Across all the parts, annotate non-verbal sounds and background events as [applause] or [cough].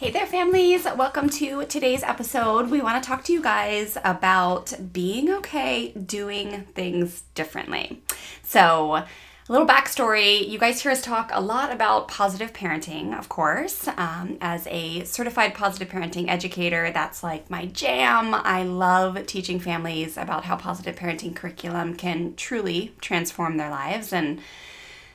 Hey there, families. Welcome to today's episode. We want to talk to you guys about being okay doing things differently. So, a little backstory you guys hear us talk a lot about positive parenting, of course. Um, as a certified positive parenting educator, that's like my jam. I love teaching families about how positive parenting curriculum can truly transform their lives and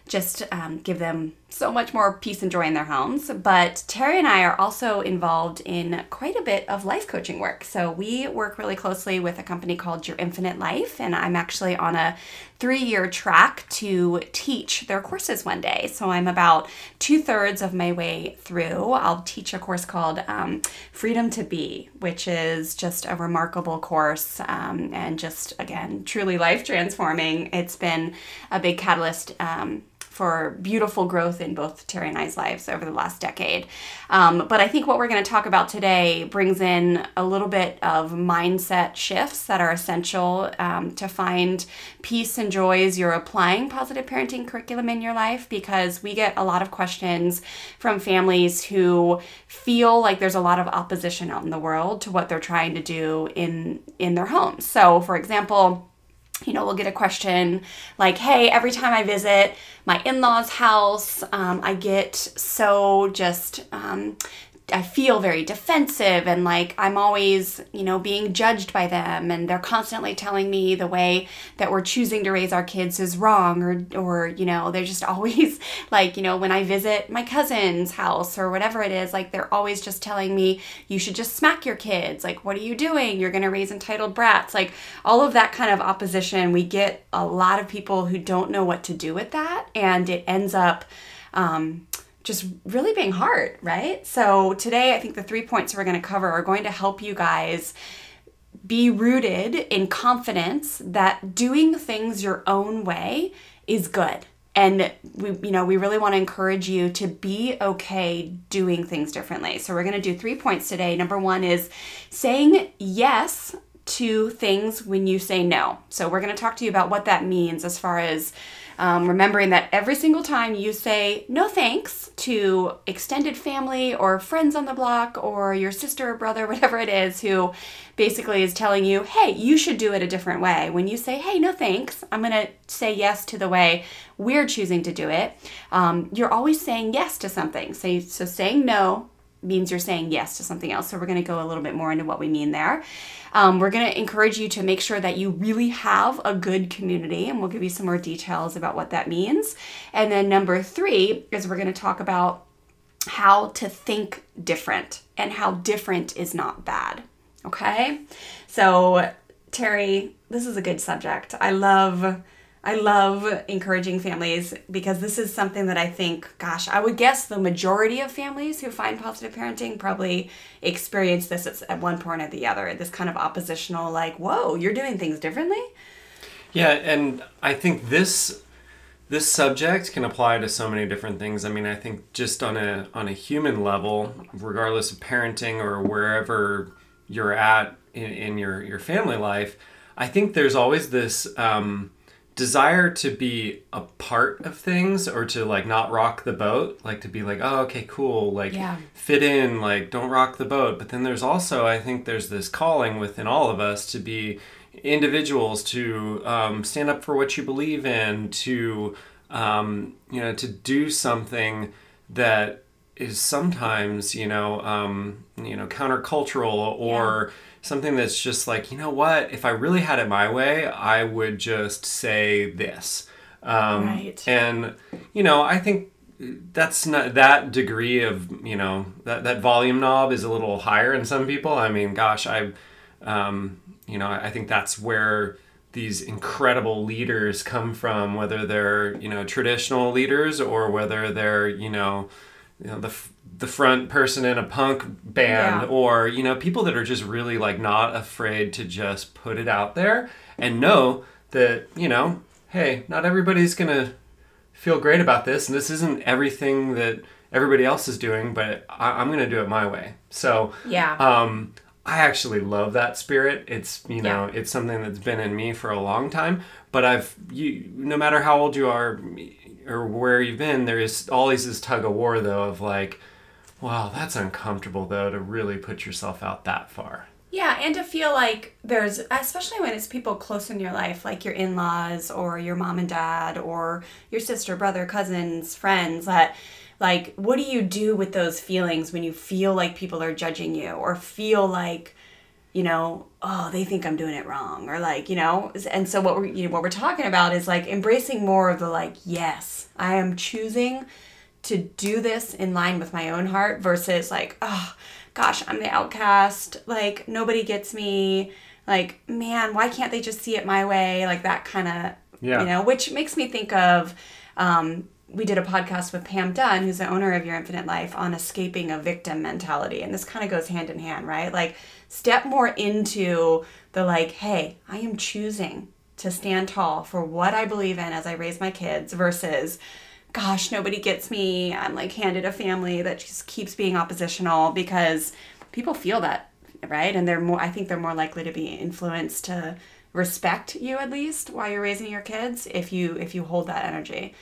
just um, give them so much more peace and joy in their homes. But Terry and I are also involved in quite a bit of life coaching work. So we work really closely with a company called Your Infinite Life, and I'm actually on a three year track to teach their courses one day. So I'm about two thirds of my way through. I'll teach a course called um, Freedom to Be, which is just a remarkable course um, and just, again, truly life transforming. It's been a big catalyst. Um, for beautiful growth in both Terry and I's lives over the last decade. Um, but I think what we're going to talk about today brings in a little bit of mindset shifts that are essential um, to find peace and joy as you're applying positive parenting curriculum in your life because we get a lot of questions from families who feel like there's a lot of opposition out in the world to what they're trying to do in in their homes. So, for example, you know, we'll get a question like, hey, every time I visit my in law's house, um, I get so just um, I feel very defensive and like I'm always, you know, being judged by them and they're constantly telling me the way that we're choosing to raise our kids is wrong or or you know, they're just [laughs] always like, you know, when I visit my cousin's house or whatever it is, like they're always just telling me you should just smack your kids. Like what are you doing? You're going to raise entitled brats. Like all of that kind of opposition, we get a lot of people who don't know what to do with that and it ends up um, just really being hard, right? So today, I think the three points we're going to cover are going to help you guys be rooted in confidence that doing things your own way is good. And we, you know, we really want to encourage you to be okay doing things differently. So we're going to do three points today. Number one is saying yes to things when you say no. So we're going to talk to you about what that means as far as um, remembering that every single time you say no thanks to extended family or friends on the block or your sister or brother, [laughs] whatever it is, who basically is telling you, hey, you should do it a different way. When you say, hey, no thanks, I'm going to say yes to the way we're choosing to do it, um, you're always saying yes to something. So, so saying no means you're saying yes to something else. So we're going to go a little bit more into what we mean there. Um, we're going to encourage you to make sure that you really have a good community, and we'll give you some more details about what that means. And then number three is we're going to talk about how to think different and how different is not bad. Okay? So, Terry, this is a good subject. I love I love encouraging families because this is something that I think, gosh, I would guess the majority of families who find positive parenting probably experience this at one point or the other. This kind of oppositional, like, whoa, you're doing things differently. Yeah, and I think this this subject can apply to so many different things. I mean, I think just on a on a human level, regardless of parenting or wherever you're at in, in your your family life, I think there's always this. Um, desire to be a part of things or to like not rock the boat like to be like oh okay cool like yeah. fit in like don't rock the boat but then there's also i think there's this calling within all of us to be individuals to um, stand up for what you believe in to um, you know to do something that is sometimes you know um, you know countercultural or yeah something that's just like, you know what? If I really had it my way, I would just say this. Um, Right. And, you know, I think that's not that degree of, you know, that, that volume knob is a little higher in some people. I mean, gosh, I, um, you know, I think that's where these incredible leaders come from, whether they're, you know, traditional leaders or whether they're, you know, you know the the front person in a punk band Yeah. or you know people that are just really like not afraid to just put it out there and know that you know hey not everybody's gonna feel great about this and this isn't everything that everybody else is doing but I- i'm gonna do it my way so Yeah. um, I actually love that spirit. It's you know it's something that's been in me for a long time. But I've you no matter how old you are or where you've been, there is always this tug of war though of like, wow, that's uncomfortable though to really put yourself out that far. Yeah, and to feel like there's, especially when it's people close in your life, like your in laws or your mom and dad or your sister, brother, cousins, friends, that, like, what do you do with those feelings when you feel like people are judging you or feel like, you know, oh, they think I'm doing it wrong or like, you know, and so what we're, you know, what we're talking about is like embracing more of the like, yes, I am choosing to do this in line with my own heart versus like, oh, gosh, I'm the outcast. Like, nobody gets me. Like, man, why can't they just see it my way? Like, that kind of, Yeah. you know, which makes me think of, um, we did a podcast with Pam Dunn, who's the owner of Your Infinite Life, on escaping a victim mentality. And this kind of goes hand in hand, right? Like, step more into the like, hey, I am choosing to stand tall for what I believe in as I raise my kids versus, gosh, nobody gets me. I'm like handed a family that just keeps being oppositional because people feel that, right? And they're more, I think they're more likely to be influenced to respect you at least while you're raising your kids if you if you hold that energy.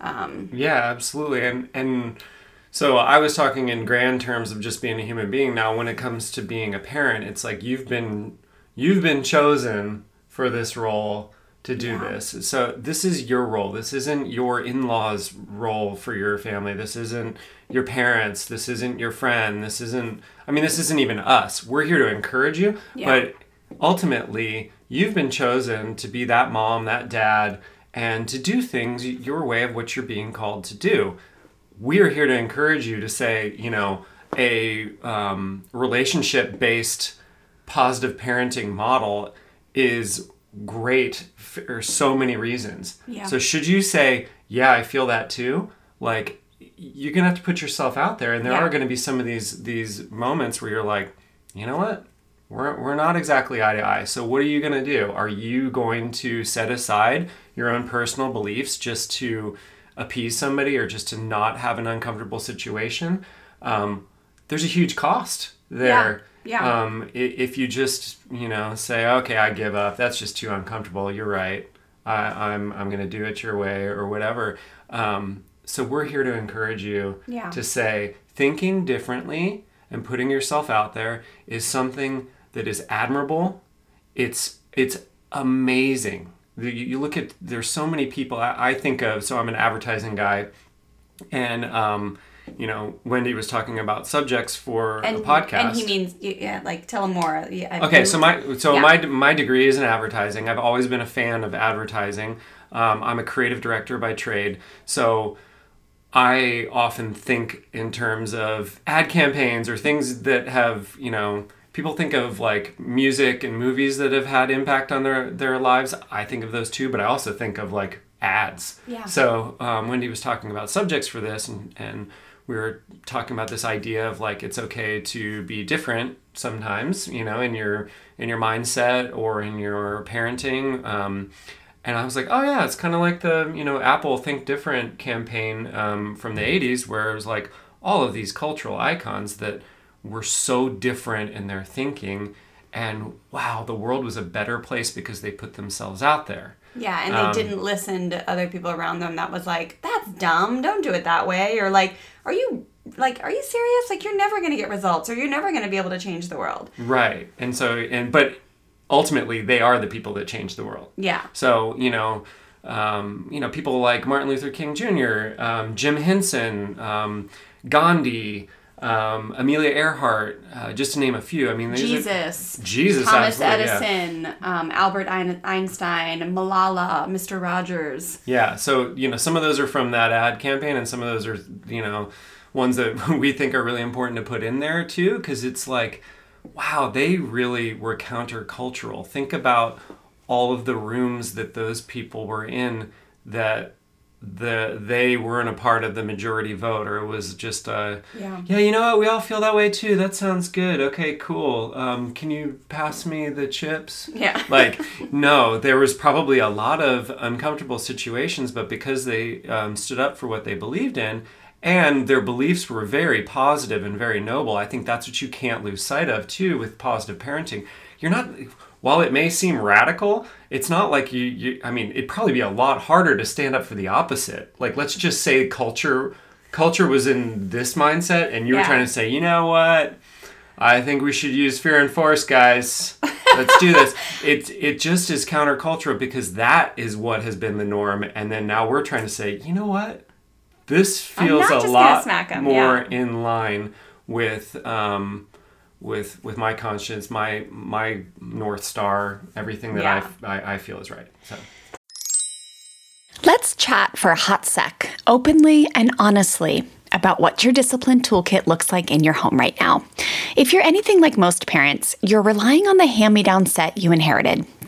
Um, yeah, absolutely. And and so I was talking in grand terms of just being a human being. Now, when it comes to being a parent, it's like you've been you've been chosen for this role to do this. So this is your role. This isn't your in-laws role for your family. This isn't your parents. This isn't your friend. This isn't I mean, this isn't even us. We're here to encourage you, Yeah. but ultimately you've been chosen to be that mom that dad and to do things your way of what you're being called to do we're here to encourage you to say you know a um, relationship based positive parenting model is great for so many reasons Yeah. so should you say yeah i feel that too like you're gonna have to put yourself out there and there Yeah. are gonna be some of these these moments where you're like you know what we're, we're not exactly eye to eye. So, what are you going to do? Are you going to set aside your own personal beliefs just to appease somebody or just to not have an uncomfortable situation? Um, there's a huge cost there. Yeah, yeah. Um, if you just, you know, say, okay, I give up, that's just too uncomfortable. You're right. I, I'm, I'm going to do it your way or whatever. Um, so, we're here to encourage you Yeah. to say thinking differently and putting yourself out there is something that is admirable. It's it's amazing. You you look at there's so many people I, I think of. So I'm an advertising guy, and um, you know Wendy was talking about subjects for And, a podcast. and he means yeah, like tell him more. Yeah, Okay, so my so Yeah. my my degree is in advertising. I've always been a fan of advertising. Um, I'm a creative director by trade, so I often think in terms of ad campaigns or things that have you know people think of like music and movies that have had impact on their their lives. I think of those too, but I also think of like ads. Yeah. So um, Wendy was talking about subjects for this, and and we were talking about this idea of like it's okay to be different sometimes, you know, in your in your mindset or in your parenting. Um, and I was like, oh yeah, it's kind of like the you know Apple Think Different campaign um, from the '80s, where it was like all of these cultural icons that were so different in their thinking, and wow, the world was a better place because they put themselves out there. Yeah, and they Um, didn't listen to other people around them that was like, that's dumb, don't do it that way. Or like, are you like, are you serious? Like you're never gonna get results or you're never gonna be able to change the world. Right. And so and but ultimately they are the people that change the world. Yeah. So, you know, um, you know, people like Martin Luther King Jr., um, Jim Henson, um, Gandhi, um, Amelia Earhart, uh, just to name a few. I mean, these are- Jesus, Jesus, Thomas absolutely, yeah. Edison, um, Albert Einstein, Malala, Mr. Rogers. Yeah, so you know, some of those are from that ad campaign, and some of those are you know ones that [laughs] we think are really important to put in there too, because it's like, wow, they really were countercultural. Think about all of the rooms that those people were in that the they weren't a part of the majority vote or it was just a Yeah. yeah you know what? We all feel that way too. That sounds good. Okay cool. Um, can you pass me the chips? Yeah. [laughs] like no there was probably a lot of uncomfortable situations but because they um, stood up for what they believed in and their beliefs were very positive and very noble i think that's what you can't lose sight of too with positive parenting. You're not while it may seem radical it's not like you, you i mean it'd probably be a lot harder to stand up for the opposite like let's just say culture culture was in this mindset and you were trying to say you know what I think we should use fear and force, guys. Let's do this. [laughs] It it just is countercultural because that is what has been the norm, and then now we're trying to say, you know what? This feels a lot more yeah. in line with um, with with my conscience, my my north star, everything that Yeah. I, I I feel is right. So. Let's chat for a hot sec, openly and honestly, about what your discipline toolkit looks like in your home right now. If you're anything like most parents, you're relying on the hand me down set you inherited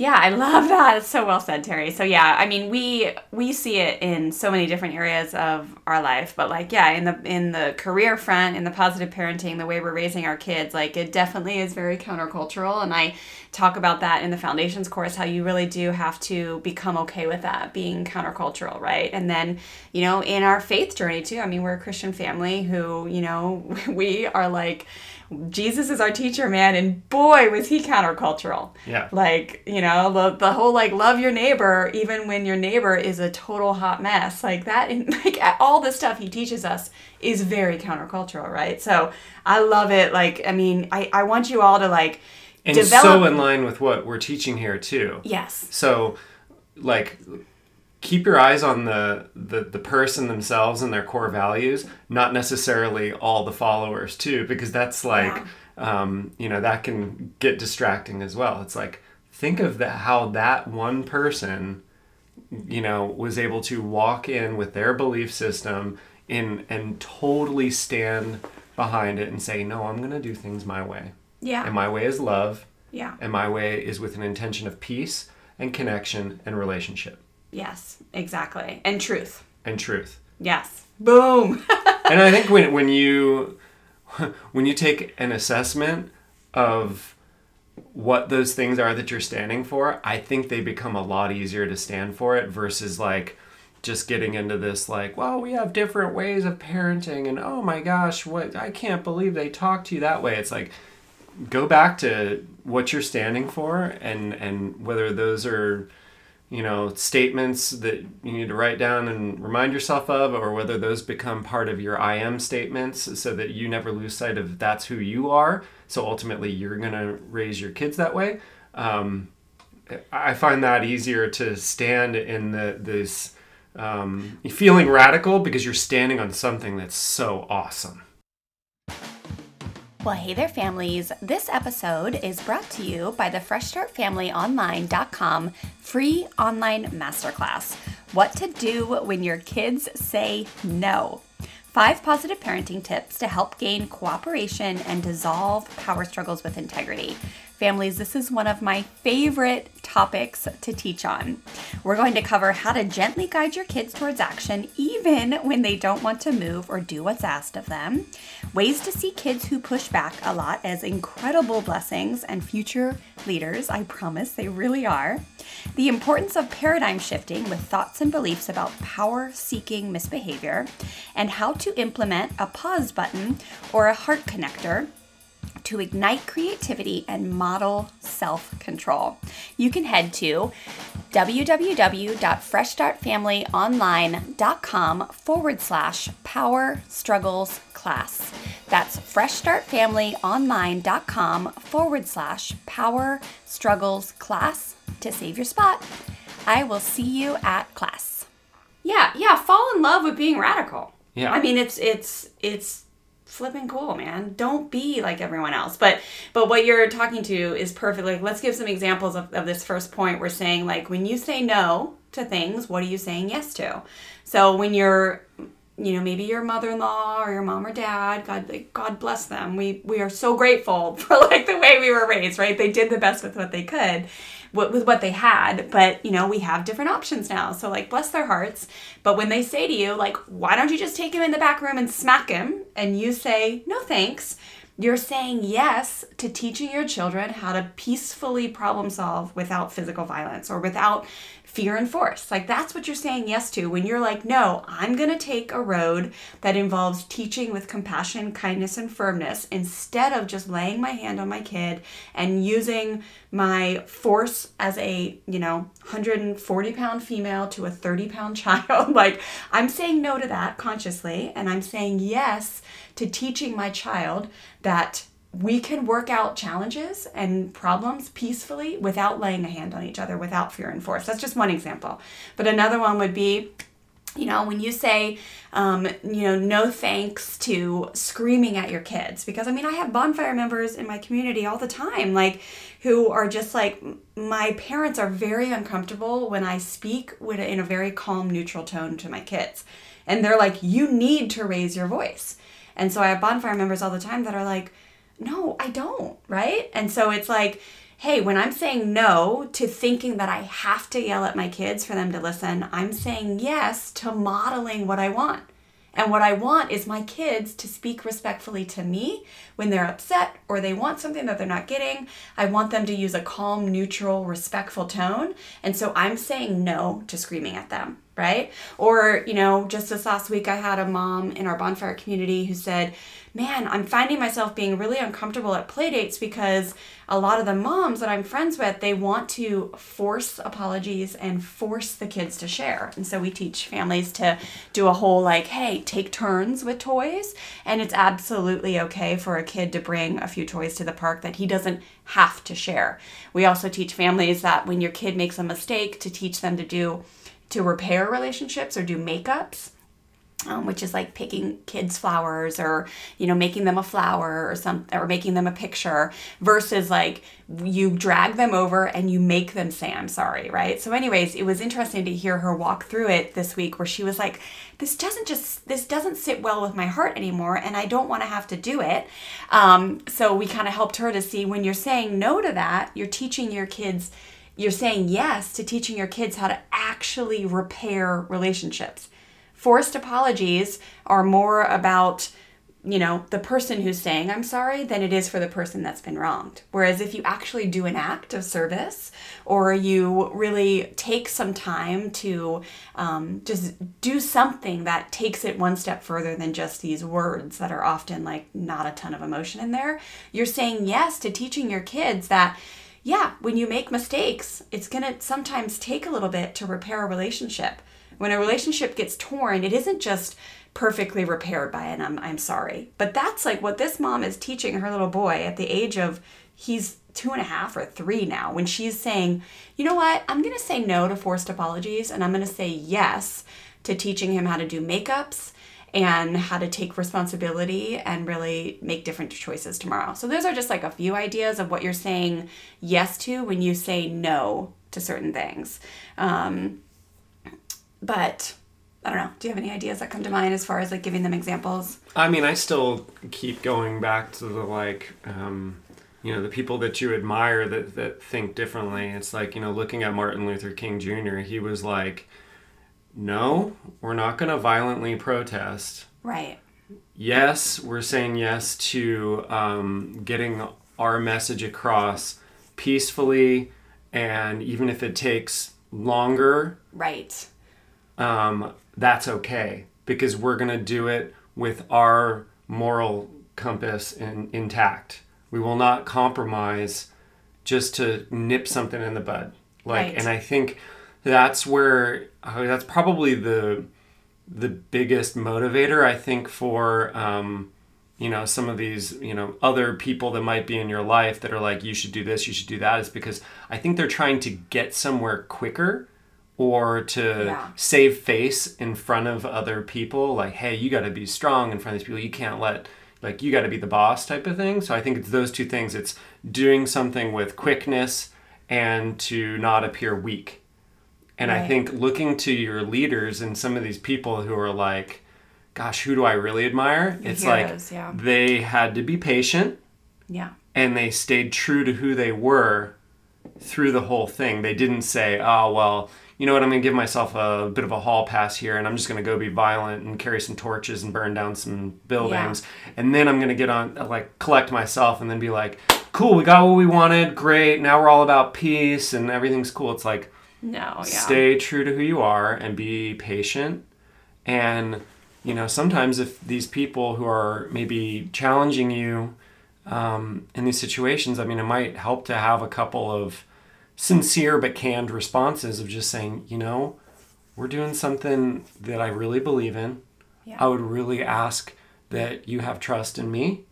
Yeah, I love that. It's so well said, Terry. So yeah, I mean, we we see it in so many different areas of our life, but like yeah, in the in the career front, in the positive parenting, the way we're raising our kids, like it definitely is very countercultural and I talk about that in the foundations course how you really do have to become okay with that being countercultural, right? And then, you know, in our faith journey too. I mean, we're a Christian family who, you know, [laughs] we are like Jesus is our teacher, man, and boy was he countercultural. Yeah. Like, you know, the, the whole like love your neighbor even when your neighbor is a total hot mess. Like that and [laughs] like all the stuff he teaches us is very countercultural, right? So I love it. Like, I mean, I, I want you all to like And develop so in line with what we're teaching here too. Yes. So, like, keep your eyes on the, the the person themselves and their core values, not necessarily all the followers too, because that's like, um, you know, that can get distracting as well. It's like think of that how that one person, you know, was able to walk in with their belief system in and totally stand behind it and say, no, I'm going to do things my way. Yeah. And my way is love. Yeah. And my way is with an intention of peace and connection and relationship Yes, exactly. And truth. and truth. Yes. Boom. [laughs] and I think when when you [laughs] when you take an assessment of what those things are that you're standing for, I think they become a lot easier to stand for it versus like just getting into this like, well, we have different ways of parenting and oh my gosh, what I can't believe they talk to you that way. It's like go back to what you're standing for and and whether those are you know statements that you need to write down and remind yourself of or whether those become part of your i am statements so that you never lose sight of that's who you are. So ultimately you're going to raise your kids that way. Um, i find that easier to stand in the this um, feeling radical because you're standing on something that's so awesome Well, hey there, families. This episode is brought to you by the FreshStartFamilyOnline.com free online masterclass What to Do When Your Kids Say No. Five positive parenting tips to help gain cooperation and dissolve power struggles with integrity. Families, this is one of my favorite topics to teach on. We're going to cover how to gently guide your kids towards action even when they don't want to move or do what's asked of them, ways to see kids who push back a lot as incredible blessings and future leaders. I promise they really are. The importance of paradigm shifting with thoughts and beliefs about power seeking misbehavior, and how to implement a pause button or a heart connector to ignite creativity and model self control. You can head to www.freshstartfamilyonline.com forward slash power struggles class. That's freshstartfamilyonline.com forward slash power struggles class to save your spot. I will see you at class. Yeah, yeah, fall in love with being radical. Yeah. I mean, it's it's it's flipping cool, man. Don't be like everyone else. But but what you're talking to is perfect. Like let's give some examples of, of this first point. We're saying like when you say no to things, what are you saying yes to? So when you're you know maybe your mother-in-law or your mom or dad god like, god bless them we we are so grateful [laughs] for like the way we were raised right they did the best with what they could with, with what they had but you know we have different options now. So like bless their hearts. But when they say to you like why don't you just take him in the back room and smack him? and you say no thanks you're saying yes to teaching your children how to peacefully problem solve without physical violence or without fear and force. Like that's what you're saying yes to when you're like, no, I'm going to take a road that involves teaching with compassion, kindness, and firmness instead of just laying my hand on my kid and using my force as a, you know, 140 pound female to a 30 pound [laughs] child. like I'm saying no to that consciously and I'm saying yes to teaching my child that we can work out challenges and problems peacefully without laying a hand on each other, without fear and force. That's just one example. But another one would be you know, when you say, um, you know, no thanks to screaming at your kids, because I mean, I have bonfire members in my community all the time, like, who are just like, my parents are very uncomfortable when I speak with, in a very calm, neutral tone to my kids. And they're like, you need to raise your voice. And so I have bonfire members all the time that are like, no, I don't, right? And so it's like, hey, when I'm saying no to thinking that I have to yell at my kids for them to listen, I'm saying yes to modeling what I want. And what I want is my kids to speak respectfully to me when they're upset or they want something that they're not getting. I want them to use a calm, neutral, respectful tone. And so I'm saying no to screaming at them, right? Or, you know, just this last week, I had a mom in our bonfire community who said, Man, I'm finding myself being really uncomfortable at playdates because a lot of the moms that I'm friends with, they want to force apologies and force the kids to share. And so we teach families to do a whole like, hey, take turns with toys. And it's absolutely okay for a kid to bring a few toys to the park that he doesn't have to share. We also teach families that when your kid makes a mistake, to teach them to do to repair relationships or do makeups um, which is like picking kids flowers or you know making them a flower or some or making them a picture versus like you drag them over and you make them say i'm sorry right? So anyways it was interesting to hear her walk through it this week where she was like this doesn't just this doesn't sit well with my heart anymore and i don't want to have to do it. Um, so we kind of helped her to see when you're saying no to that you're teaching your kids you're saying yes to teaching your kids how to actually repair relationships Forced apologies are more about, you know, the person who's saying I'm sorry than it is for the person that's been wronged. Whereas if you actually do an act of service or you really take some time to um, just do something that takes it one step further than just these words that are often like not a ton of emotion in there, you're saying yes to teaching your kids that yeah, when you make mistakes, it's going to sometimes take a little bit to repair a relationship when a relationship gets torn, it isn't just perfectly repaired by an I'm, I'm sorry. But that's like what this mom is teaching her little boy at the age of, he's two and a half or three now, when she's saying, you know what, I'm going to say no to forced apologies and I'm going to say yes to teaching him how to do makeups and how to take responsibility and really make different choices tomorrow. So, those are just like a few ideas of what you're saying yes to when you say no to certain things. Um, but I don't know. Do you have any ideas that come to mind as far as like giving them examples? I mean, I still keep going back to the like, um, you know, the people that you admire that that think differently. It's like you know, looking at Martin Luther King Jr. He was like, "No, we're not going to violently protest." Right. Yes, we're saying yes to um, getting our message across peacefully, and even if it takes longer. Right um, that's okay because we're going to do it with our moral compass in, intact. We will not compromise just to nip something in the bud. Like, right. and I think that's where uh, that's probably the the biggest motivator. I think for um, you know some of these you know other people that might be in your life that are like you should do this, you should do that, is because I think they're trying to get somewhere quicker or to yeah. save face in front of other people like hey you got to be strong in front of these people. You can't let like you got to be the boss type of thing. So i think it's those two things. It's doing something with quickness and to not appear weak. And right. i think looking to your leaders and some of these people who are like gosh who do i really admire? It's heroes, like yeah. they had to be patient yeah. and they stayed true to who they were through the whole thing. They didn't say oh well you know what, I'm going to give myself a bit of a hall pass here and I'm just going to go be violent and carry some torches and burn down some buildings. Yeah. And then I'm going to get on, like, collect myself and then be like, cool, we got what we wanted. Great. Now we're all about peace and everything's cool. It's like, no, yeah. stay true to who you are and be patient. And, you know, sometimes if these people who are maybe challenging you um, in these situations, I mean, it might help to have a couple of sincere but canned responses of just saying, you know, we're doing something that I really believe in. Yeah. I would really ask that you have trust in me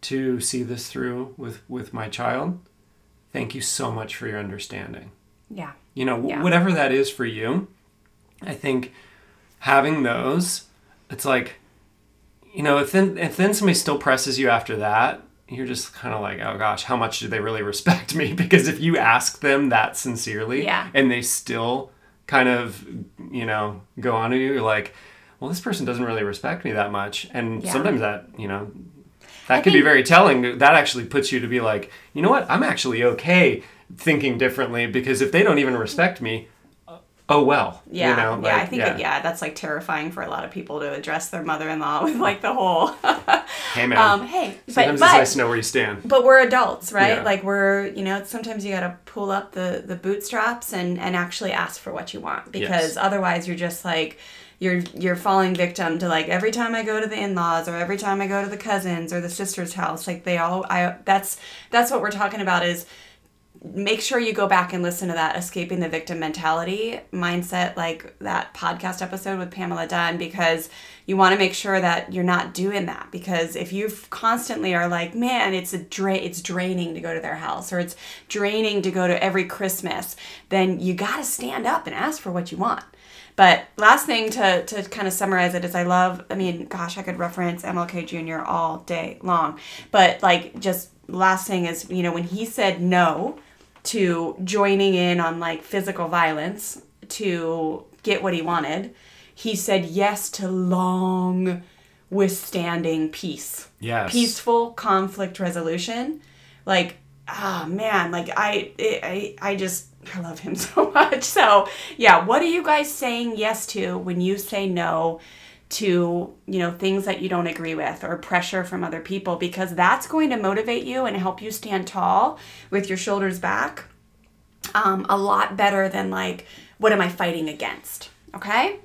to see this through with with my child. Thank you so much for your understanding. Yeah. You know, yeah. whatever that is for you, I think having those, it's like, you know, if then if then somebody still presses you after that, you're just kind of like, oh gosh, how much do they really respect me? [laughs] Because if you ask them that sincerely yeah. and they still kind of, you know, go on to you, you're like, well, this person doesn't really respect me that much. And yeah. sometimes that, you know, that I could think... be very telling. That actually puts you to be like, you know what? I'm actually okay thinking differently because if they don't even respect me, oh well. Yeah, you know, like, yeah. I think yeah. That, yeah, that's like terrifying for a lot of people to address their mother-in-law [laughs] with like the whole. [laughs] hey man. Um, hey, sometimes but, it's nice to know where you stand. But we're adults, right? Yeah. Like we're, you know, sometimes you got to pull up the the bootstraps and and actually ask for what you want because yes. otherwise you're just like you're you're falling victim to like every time I go to the in-laws or every time I go to the cousins or the sister's house like they all I that's that's what we're talking about is make sure you go back and listen to that escaping the victim mentality mindset like that podcast episode with pamela dunn because you want to make sure that you're not doing that because if you constantly are like man it's a dra- it's draining to go to their house or it's draining to go to every christmas then you got to stand up and ask for what you want but last thing to, to kind of summarize it is I love, I mean, gosh, I could reference MLK Jr. all day long. But like, just last thing is, you know, when he said no to joining in on like physical violence to get what he wanted, he said yes to long withstanding peace. Yes. Peaceful conflict resolution. Like, ah, man, like I, I, I just, I love him [laughs] so much. So, yeah, what are you guys saying yes to when you say no to, you know, things that you don't agree with or pressure from other people because that's going to motivate you and help you stand tall with your shoulders back um, a lot better than like, what am I fighting against? Okay?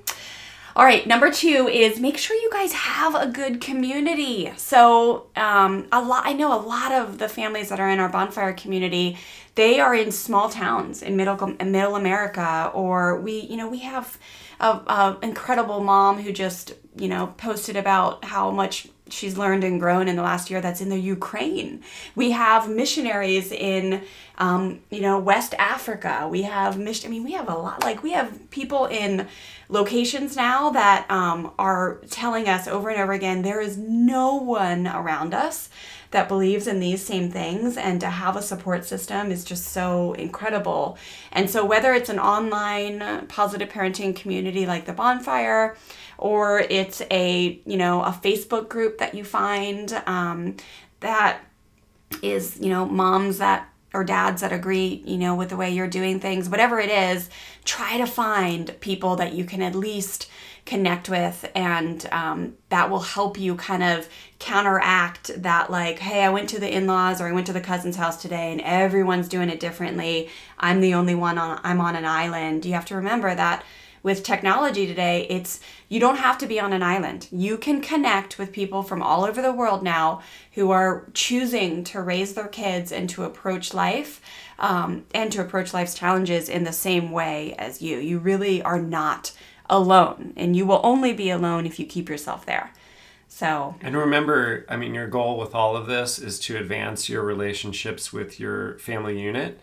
All right, number two is make sure you guys have a good community. So, um, a lot I know a lot of the families that are in our bonfire community, they are in small towns in middle middle America, or we, you know, we have a, a incredible mom who just, you know, posted about how much she's learned and grown in the last year that's in the Ukraine. We have missionaries in, um, you know, West Africa. We have, mission- I mean, we have a lot, like, we have people in locations now that um, are telling us over and over again there is no one around us that believes in these same things and to have a support system is just so incredible. And so whether it's an online positive parenting community like the bonfire or it's a you know a facebook group that you find um, that is you know moms that or dads that agree, you know, with the way you're doing things, whatever it is, try to find people that you can at least connect with and um, that will help you kind of counteract that like hey i went to the in-laws or i went to the cousin's house today and everyone's doing it differently. I'm the only one on i'm on an island. You have to remember that with technology today, it's you don't have to be on an island. You can connect with people from all over the world now who are choosing to raise their kids and to approach life um, and to approach life's challenges in the same way as you. You really are not alone, and you will only be alone if you keep yourself there. So, and remember, I mean, your goal with all of this is to advance your relationships with your family unit,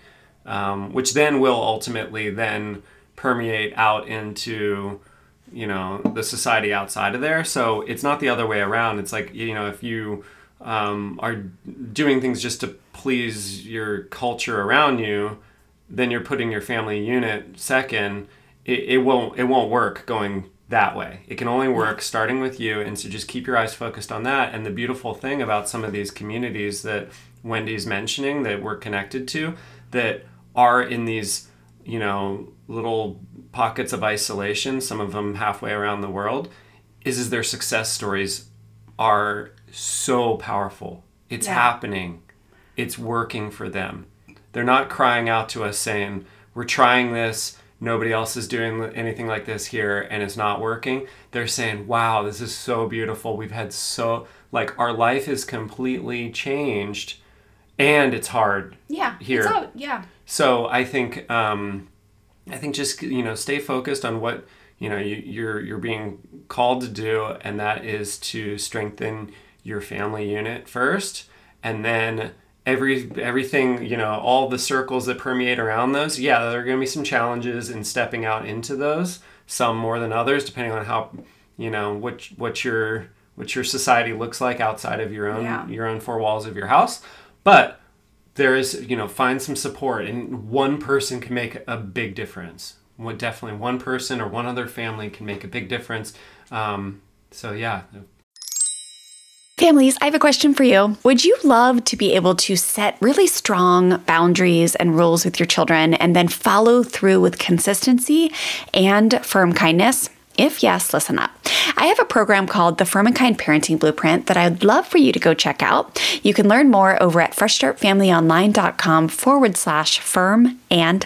um, which then will ultimately then permeate out into you know the society outside of there. So it's not the other way around. It's like you know if you um, are doing things just to please your culture around you then you're putting your family unit second. It, it won't it won't work going that way. It can only work starting with you. And so just keep your eyes focused on that. And the beautiful thing about some of these communities that wendy's mentioning that we're connected to that are in these you know little pockets of isolation, some of them halfway around the world, is is their success stories are so powerful. It's yeah. happening. It's working for them. They're not crying out to us saying, "We're trying this, nobody else is doing anything like this here and it's not working." They're saying, "Wow, this is so beautiful. We've had so like our life is completely changed and it's hard." Yeah. Here. Yeah. So, I think um I think just you know stay focused on what you know you, you're you're being called to do, and that is to strengthen your family unit first, and then every everything you know all the circles that permeate around those yeah there are going to be some challenges in stepping out into those some more than others depending on how you know what what your what your society looks like outside of your own yeah. your own four walls of your house but there is you know find some support and one person can make a big difference what definitely one person or one other family can make a big difference um, so yeah Families, I have a question for you. Would you love to be able to set really strong boundaries and rules with your children and then follow through with consistency and firm kindness? If yes, listen up. I have a program called the Firm and Kind Parenting Blueprint that I'd love for you to go check out. You can learn more over at freshstartfamilyonline.com forward slash firm and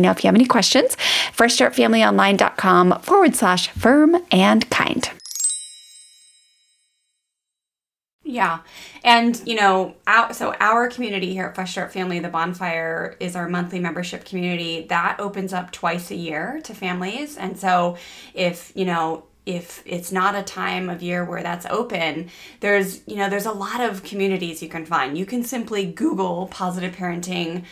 know if you have any questions. FreshStartFamilyOnline.com forward slash firm and kind. Yeah. And, you know, our, so our community here at Fresh Start Family, the Bonfire, is our monthly membership community. That opens up twice a year to families. And so if, you know, if it's not a time of year where that's open there's you know there's a lot of communities you can find you can simply google positive parenting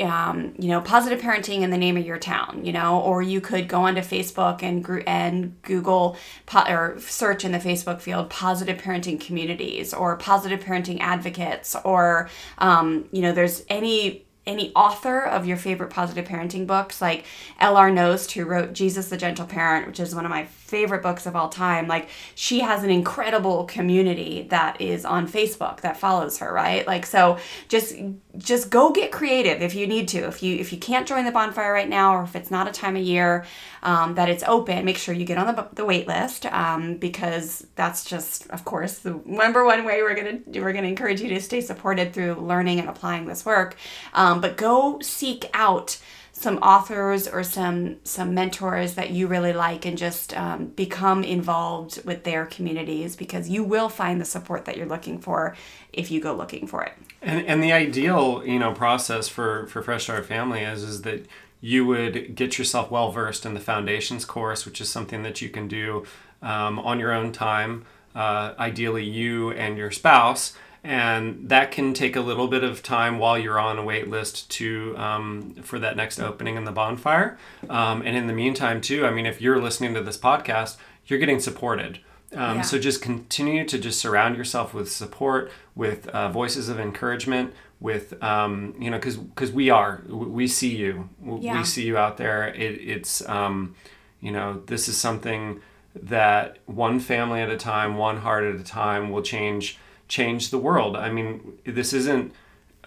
um, you know, positive parenting in the name of your town, you know, or you could go onto Facebook and and Google po- or search in the Facebook field positive parenting communities or positive parenting advocates, or um, you know, there's any any author of your favorite positive parenting books, like L.R. Knost, who wrote Jesus the Gentle Parent, which is one of my favorite books of all time. Like, she has an incredible community that is on Facebook that follows her, right? Like, so just just go get creative if you need to. If you if you can't join the bonfire right now, or if it's not a time of year um, that it's open, make sure you get on the, the wait list um, because that's just, of course, the number one way we're gonna we're gonna encourage you to stay supported through learning and applying this work. Um, but go seek out some authors or some some mentors that you really like and just um, become involved with their communities because you will find the support that you're looking for if you go looking for it. And, and the ideal you know process for for fresh start family is is that you would get yourself well versed in the foundations course which is something that you can do um, on your own time. Uh, ideally you and your spouse and that can take a little bit of time while you're on a wait list to um, for that next opening in the bonfire um, and in the meantime too i mean if you're listening to this podcast you're getting supported um, yeah. so just continue to just surround yourself with support with uh, voices of encouragement with um, you know because because we are we see you yeah. we see you out there it, it's um, you know this is something that one family at a time one heart at a time will change change the world. I mean, this isn't.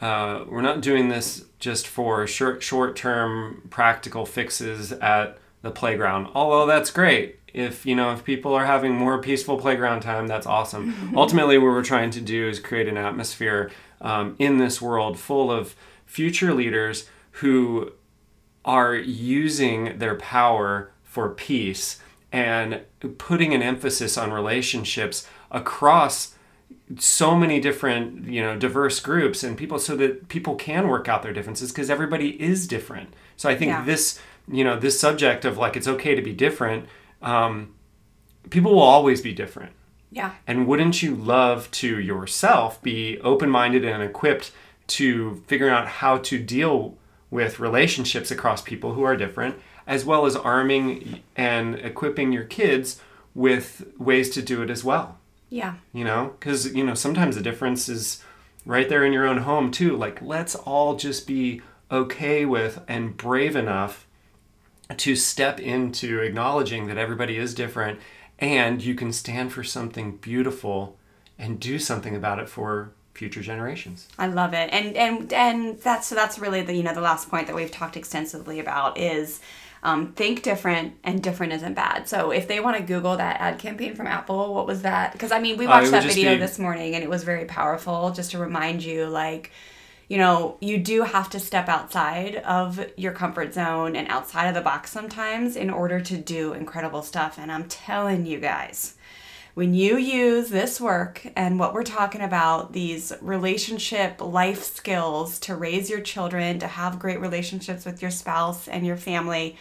Uh, we're not doing this just for short short term practical fixes at the playground. Although that's great. If you know if people are having more peaceful playground time, that's awesome. Ultimately, what we're trying to do is create an atmosphere um, in this world full of future leaders who are using their power for peace and putting an emphasis on relationships across so many different you know diverse groups and people so that people can work out their differences because everybody is different. So i think yeah. this you know this subject of like it's okay to be different um, people will always be different. Yeah. And wouldn't you love to yourself be open-minded and equipped to figuring out how to deal with relationships across people who are different as well as arming and equipping your kids with ways to do it as well Yeah. you know? Because you know sometimes the difference is right there in your own home too like let's all just be okay with and brave enough to step into acknowledging that everybody is different and you can stand for something beautiful and do something about it for future generations. I love it, and and and that's so that's really the you know the last point that we've talked extensively about is um, think different, and different isn't bad. So if they want to Google that ad campaign from Apple, what was that? Because I mean, we Uh, watched would that video be- this morning, and it was very powerful, just to remind you, like. You know, you do have to step outside of your comfort zone and outside of the box sometimes in order to do incredible stuff. And I'm telling you guys, when you use this work and what we're talking about, these relationship life skills to raise your children, to have great relationships with your spouse and your family,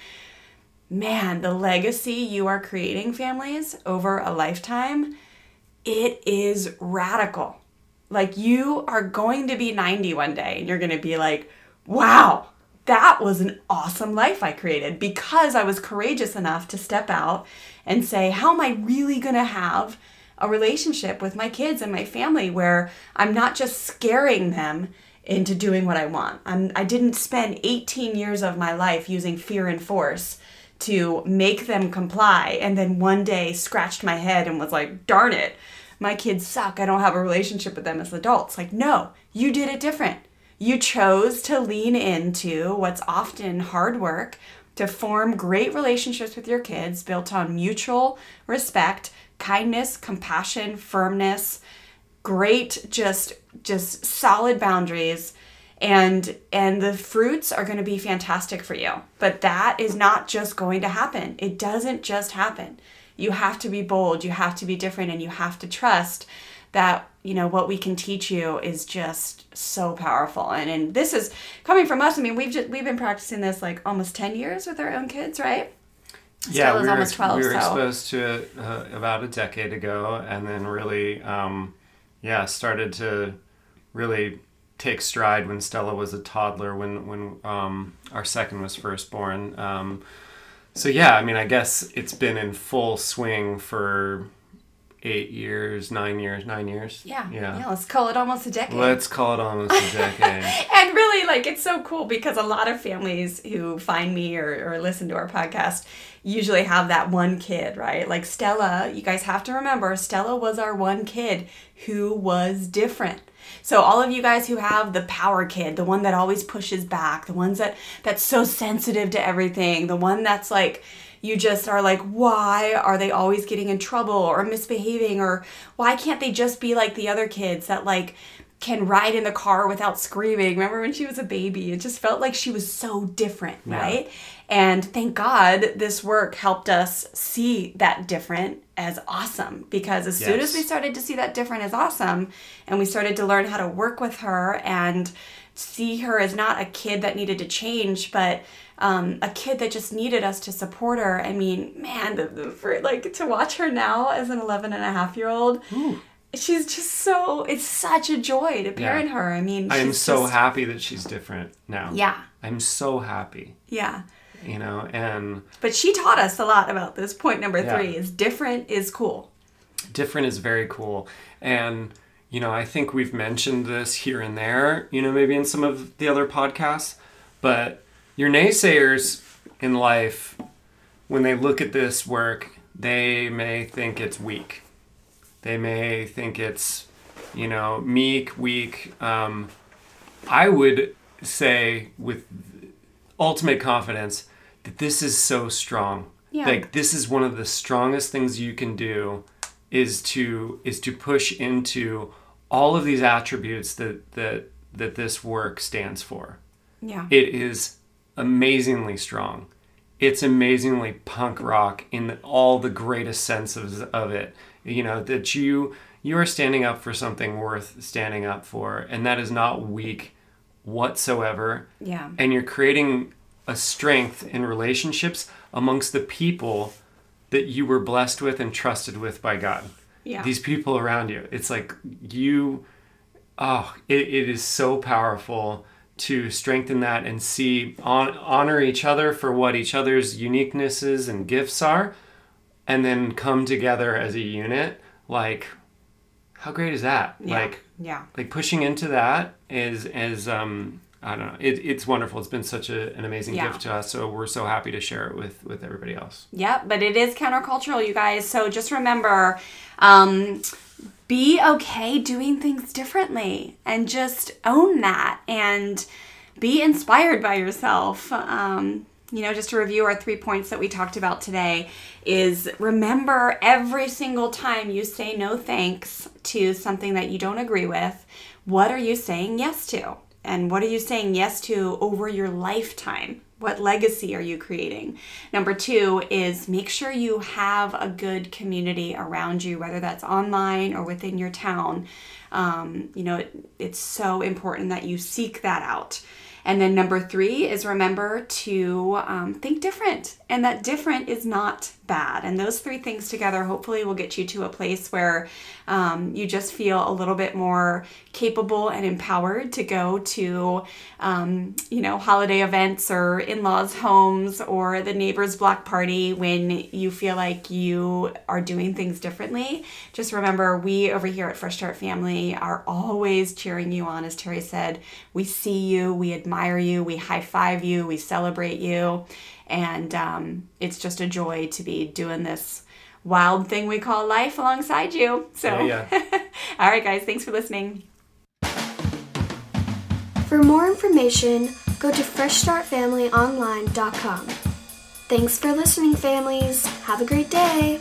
man, the legacy you are creating, families, over a lifetime, it is radical. Like you are going to be 90 one day and you're going to be like, wow, that was an awesome life I created because I was courageous enough to step out and say, how am I really going to have a relationship with my kids and my family where I'm not just scaring them into doing what I want. I'm, I didn't spend 18 years of my life using fear and force to make them comply and then one day scratched my head and was like, darn it, my kids suck. I don't have a relationship with them as adults. Like, no, you did it different. You chose to lean into what's often hard work to form great relationships with your kids built on mutual respect, kindness, compassion, firmness, great just just solid boundaries and and the fruits are going to be fantastic for you. But that is not just going to happen. It doesn't just happen. You have to be bold, you have to be different and you have to trust that you know what we can teach you is just so powerful. And and this is coming from us. I mean we've just we've been practicing this like almost 10 years with our own kids right? Yeah, Stella's we were, almost 12, we were so- exposed to it uh, about a decade ago, and then really, um, yeah, started to really take stride when Stella was a toddler, when when um, our second was first born. Um, so yeah, I mean, I guess it's been in full swing for eight years, nine years, nine years. yeah yeah. yeah let's call it almost a decade Let's call it almost a decade. [laughs] and really like it's so cool because a lot of families who find me or, or listen to our podcast usually have that one kid right like stella you guys have to remember stella was our one kid who was different so all of you guys who have the power kid the one that always pushes back the ones that that's so sensitive to everything the one that's like you just are like, why are they always getting in trouble or misbehaving? Or why can't they just be like the other kids that like can ride in the car without screaming? Remember when she was a baby? It just felt like she was so different, right? And thank God this work helped us see that different as awesome because as soon as we started to see that different as awesome and we started to learn how to work with her and see her as not a kid that needed to change, but um, a kid that just needed us to support her. I mean, man, the, the, for, like to watch her now as an 11 and a half year old, she's just so, it's such a joy to parent her. I mean, I am so just- happy that she's different now. Yeah, I'm so happy, yeah. you know, and But she taught us a lot about this. Point number Yeah. three is different is cool. different is very cool. And, you know, I think we've mentioned this here and there, you know, maybe in some of the other podcasts, but your naysayers in life, when they look at this work, they may think it's weak. They may think it's, you know, meek, weak. Um, I would say with ultimate confidence that this is so strong. Yeah. Like this is one of the strongest things you can do is to is to push into all of these attributes that that that this work stands for. Yeah. It is amazingly strong. It's amazingly punk rock in all the greatest senses of it. You know that you you are standing up for something worth standing up for, and that is not weak whatsoever. yeah. And you're creating a strength in relationships amongst the people that you were blessed with and trusted with by God. Yeah. These people around you. It's like you oh, it, it is so powerful to strengthen that and see on, honor each other for what each other's uniquenesses and gifts are and then come together as a unit like how great is that Yeah. like Yeah. like pushing into that is is um I don't know. It, it's wonderful. It's been such a, an amazing Yeah. gift to us. So we're so happy to share it with with everybody else. Yep, but it is countercultural, you guys. So just remember, um, be okay doing things differently and just own that and be inspired by yourself. Um, you know, just to review our three points that we talked about today is remember every single time you say no thanks to something that you don't agree with, what are you saying yes to? And what are you saying yes to over your lifetime? What legacy are you creating? Number two is make sure you have a good community around you, whether that's online or within your town. Um, you know, it, it's so important that you seek that out. And then number three is remember to um, think different, and that different is not bad. And those three things together hopefully will get you to a place where um, you just feel a little bit more capable and empowered to go to, um, you know, holiday events or in laws' homes or the neighbor's block party when you feel like you are doing things differently. Just remember, we over here at Fresh Start Family are always cheering you on. As Terry said, we see you, we admire you, we high five you, we celebrate you. And um, it's just a joy to be doing this wild thing we call life alongside you. So, Yeah, [laughs] all right, guys, thanks for listening. For more information, go to freshstartfamilyonline.com. Thanks for listening, families. Have a great day.